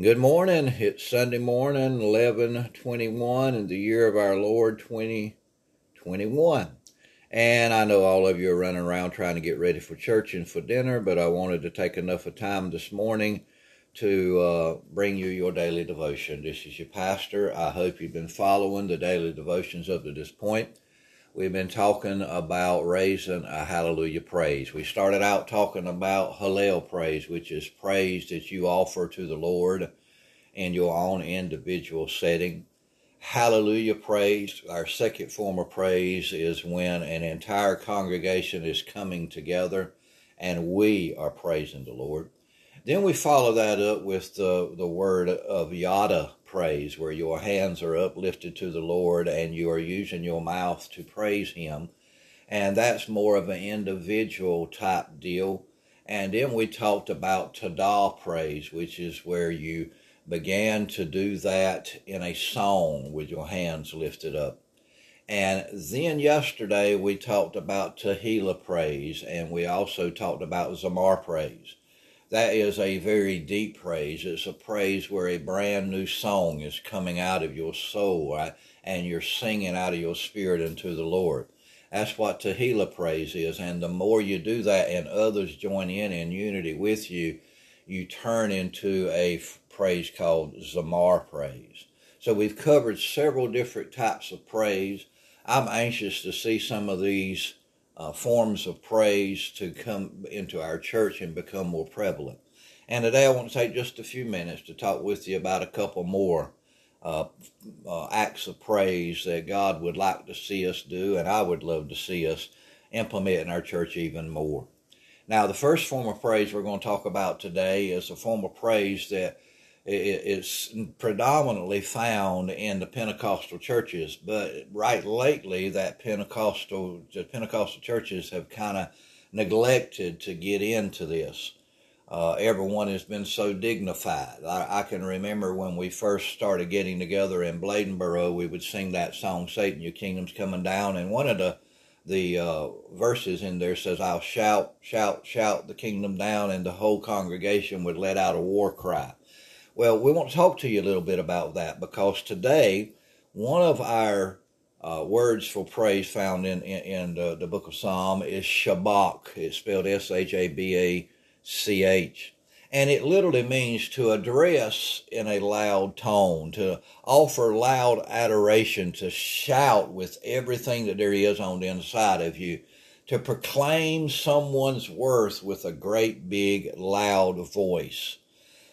Good morning. It's Sunday morning, 1121 in the year of our Lord 2021. And I know all of you are running around trying to get ready for church and for dinner, but I wanted to take enough of time this morning to uh, bring you your daily devotion. This is your pastor. I hope you've been following the daily devotions up to this point. We've been talking about raising a hallelujah praise. We started out talking about Hallel praise, which is praise that you offer to the Lord in your own individual setting. Hallelujah praise, our second form of praise, is when an entire congregation is coming together and we are praising the Lord. Then we follow that up with the, the word of yada praise, where your hands are uplifted to the Lord and you are using your mouth to praise Him. And that's more of an individual type deal. And then we talked about tada praise, which is where you began to do that in a song with your hands lifted up. And then yesterday we talked about Tehillah praise, and we also talked about Zamar praise that is a very deep praise. It's a praise where a brand new song is coming out of your soul right? and you're singing out of your spirit unto the Lord. That's what Tehillah praise is. And the more you do that and others join in in unity with you, you turn into a praise called Zamar praise. So we've covered several different types of praise. I'm anxious to see some of these uh, forms of praise to come into our church and become more prevalent. And today I want to take just a few minutes to talk with you about a couple more uh, uh, acts of praise that God would like to see us do, and I would love to see us implement in our church even more. Now, the first form of praise we're going to talk about today is a form of praise that it's predominantly found in the Pentecostal churches, but right lately that Pentecostal the Pentecostal churches have kind of neglected to get into this. Uh, everyone has been so dignified. I, I, can remember when we first started getting together in Bladenboro, we would sing that song, Satan, your kingdom's coming down. And one of the, the uh, verses in there says, I'll shout, shout, shout the kingdom down, and the whole congregation would let out a war cry. Well, we want to talk to you a little bit about that because today, one of our uh, words for praise found in, in, in the, the, book of Psalm is Shabach. It's spelled S H A B A C H. And it literally means to address in a loud tone, to offer loud adoration, to shout with everything that there is on the inside of you, to proclaim someone's worth with a great big loud voice.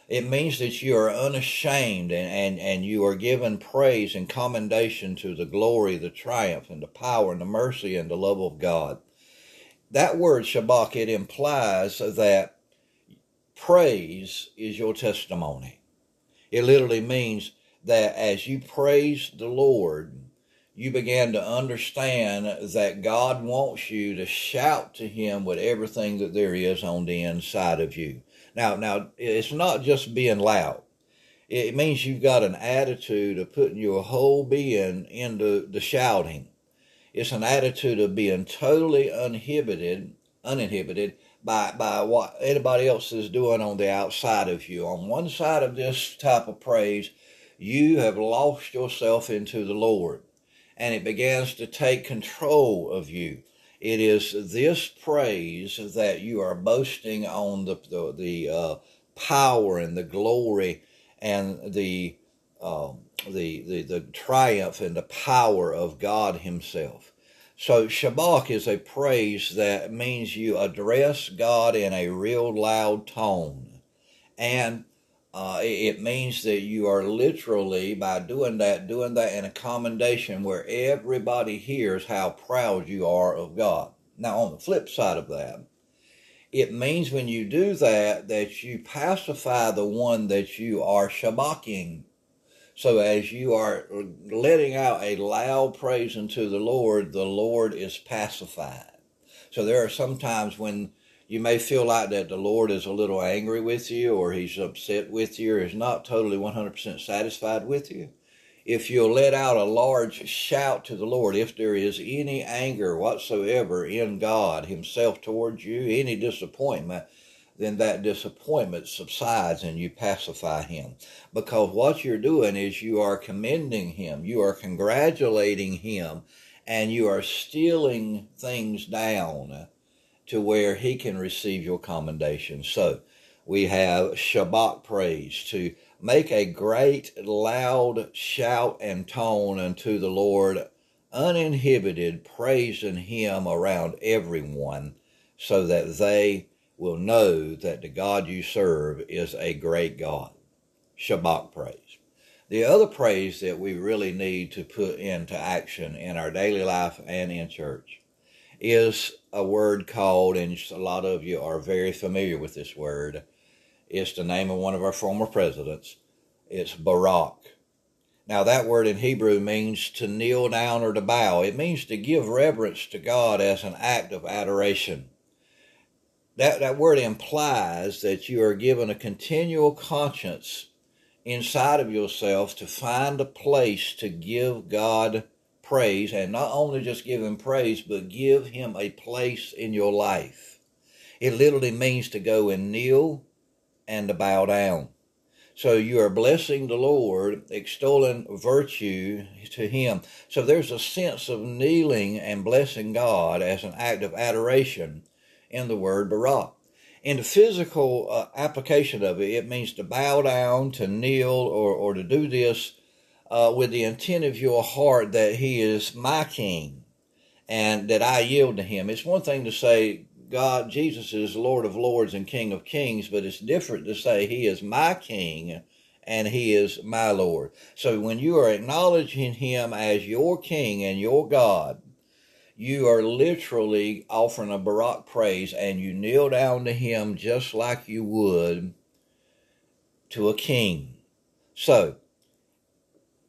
It means that you are unashamed and, and, and you are given praise and commendation to the glory, the triumph, and the power, and the mercy, and the love of God. That word Shabach, it implies that praise is your testimony. It literally means that as you praise the Lord, you began to understand that God wants you to shout to Him with everything that there is on the inside of you. Now, now it's not just being loud. It means you've got an attitude of putting your whole being into the shouting. It's an attitude of being totally uninhibited, uninhibited by by what anybody else is doing on the outside of you. On one side of this type of praise, you have lost yourself into the Lord, and it begins to take control of you. It is this praise that you are boasting on the the, the uh, power and the glory and the, uh, the the the triumph and the power of God Himself. So Shabach is a praise that means you address God in a real loud tone, and uh, it means that you are literally, by doing that, doing that in a commendation where everybody hears how proud you are of God. Now, on the flip side of that, it means when you do that, that you pacify the one that you are shabaking. So as you are letting out a loud praise unto the Lord, the Lord is pacified. So there are some times when you may feel like that the Lord is a little angry with you or he's upset with you or is not totally 100% satisfied with you. If you'll let out a large shout to the Lord, if there is any anger whatsoever in God himself towards you, any disappointment, then that disappointment subsides and you pacify him. Because what you're doing is you are commending him, you are congratulating him, and you are stealing things down to where he can receive your commendation. So we have Shabach praise to make a great loud shout and tone unto the Lord, uninhibited, praising him around everyone so that they will know that the God you serve is a great God. Shabach praise. The other praise that we really need to put into action in our daily life and in church is a word called, and a lot of you are very familiar with this word. It's the name of one of our former presidents. It's Barak. Now, that word in Hebrew means to kneel down or to bow. It means to give reverence to God as an act of adoration that, that word implies that you are given a continual conscience inside of yourself to find a place to give God praise and not only just give him praise, but give him a place in your life. It literally means to go and kneel and to bow down. So you are blessing the Lord, extolling virtue to Him. So there's a sense of kneeling and blessing God as an act of adoration in the word barak. In the physical uh, application of it, it means to bow down, to kneel, or, or to do this uh, with the intent of your heart that He is my King and that I yield to Him. It's one thing to say, God, Jesus is Lord of Lords and King of Kings, but it's different to say He is my King and He is my Lord. So when you are acknowledging Him as your King and your God, you are literally offering a Barak praise and you kneel down to him just like you would to a king. So,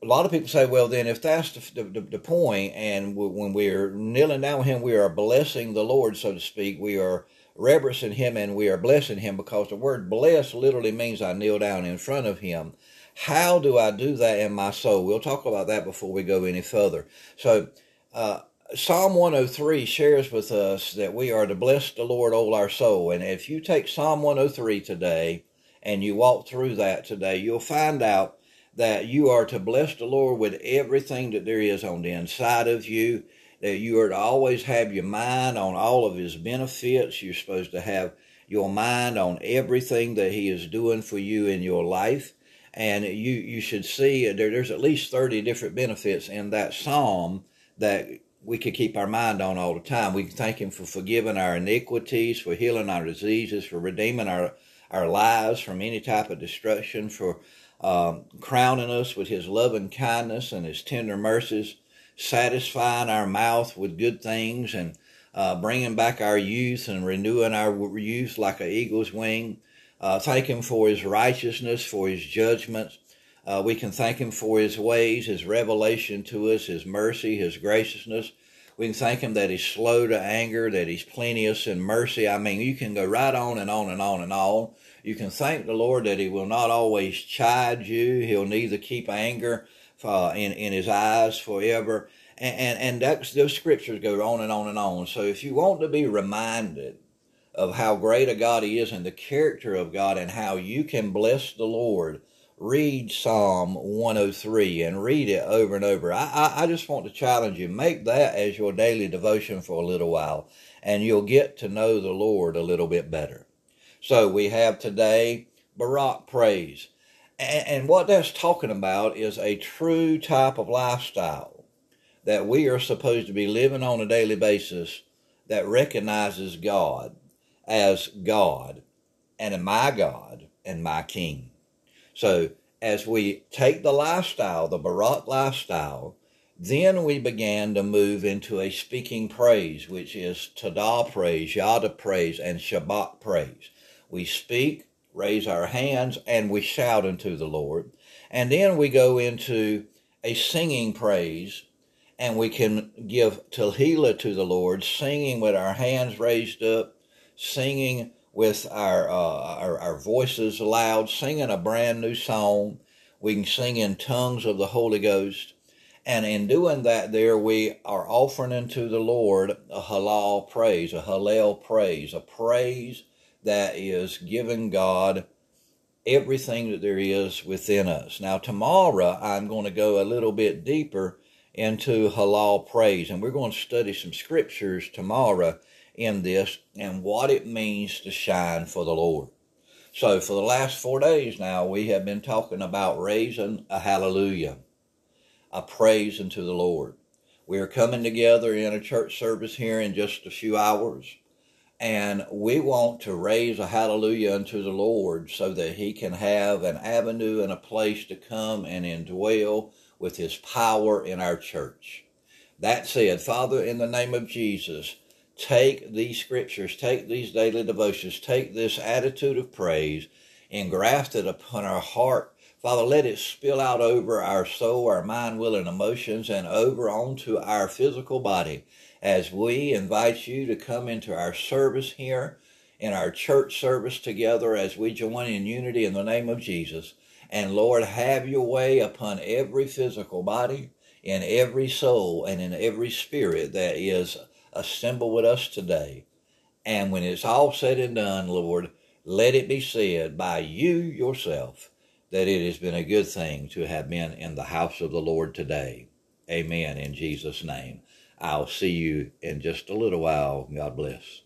a lot of people say, well, then if that's the, the, the point, and when we're kneeling down with him, we are blessing the Lord, so to speak. We are reverencing him and we are blessing him because the word bless literally means I kneel down in front of him. How do I do that in my soul? We'll talk about that before we go any further. So, uh, Psalm 103 shares with us that we are to bless the Lord, all our soul. And if you take Psalm 103 today and you walk through that today, you'll find out that you are to bless the Lord with everything that there is on the inside of you, that you are to always have your mind on all of His benefits. You're supposed to have your mind on everything that He is doing for you in your life. And you, you should see uh, there, there's at least 30 different benefits in that psalm that we could keep our mind on all the time. We can thank Him for forgiving our iniquities, for healing our diseases, for redeeming our, our lives from any type of destruction, for um, crowning us with His loving kindness and His tender mercies, satisfying our mouth with good things, and uh, bringing back our youth and renewing our youth like an eagle's wing. Uh, thank Him for His righteousness, for His judgments, uh, we can thank Him for His ways, His revelation to us, His mercy, His graciousness. We can thank Him that He's slow to anger, that He's plenteous in mercy. I mean, you can go right on and on and on and on. You can thank the Lord that He will not always chide you. He'll neither keep anger uh, in, in His eyes forever. And, and, and that's, those scriptures go on and on and on. So if you want to be reminded of how great a God He is and the character of God and how you can bless the Lord read Psalm 103 and read it over and over. I, I, I, just want to challenge you. Make that as your daily devotion for a little while, and you'll get to know the Lord a little bit better. So we have today Barak praise. And, and what that's talking about is a true type of lifestyle that we are supposed to be living on a daily basis that recognizes God as God and my God and my King. So as we take the lifestyle, the Barak lifestyle, then we began to move into a speaking praise, which is Tada praise, Yada praise, and Shabach praise. We speak, raise our hands, and we shout unto the Lord. And then we go into a singing praise, and we can give Tehillah to the Lord, singing with our hands raised up, singing with our, uh, our, our voices loud, singing a brand new song. We can sing in tongues of the Holy Ghost. And in doing that, there we are offering unto the Lord a halal praise, a hallel praise, a praise that is giving God everything that there is within us. Now, tomorrow I'm going to go a little bit deeper into halal praise, and we're going to study some scriptures tomorrow in this and what it means to shine for the Lord. So, for the last four days now, we have been talking about raising a hallelujah, a praise unto the Lord. We are coming together in a church service here in just a few hours. And we want to raise a hallelujah unto the Lord so that he can have an avenue and a place to come and indwell with his power in our church. That said, Father, in the name of Jesus, take these scriptures, take these daily devotions, take this attitude of praise, engraft it upon our heart. Father, let it spill out over our soul, our mind, will, and emotions, and over onto our physical body as we invite you to come into our service here, in our church service together, as we join in unity in the name of Jesus. And Lord, have your way upon every physical body, in every soul, and in every spirit that is assembled with us today. And when it's all said and done, Lord, let it be said by you yourself that it has been a good thing to have been in the house of the Lord today. Amen. In Jesus' name. I'll see you in just a little while. God bless.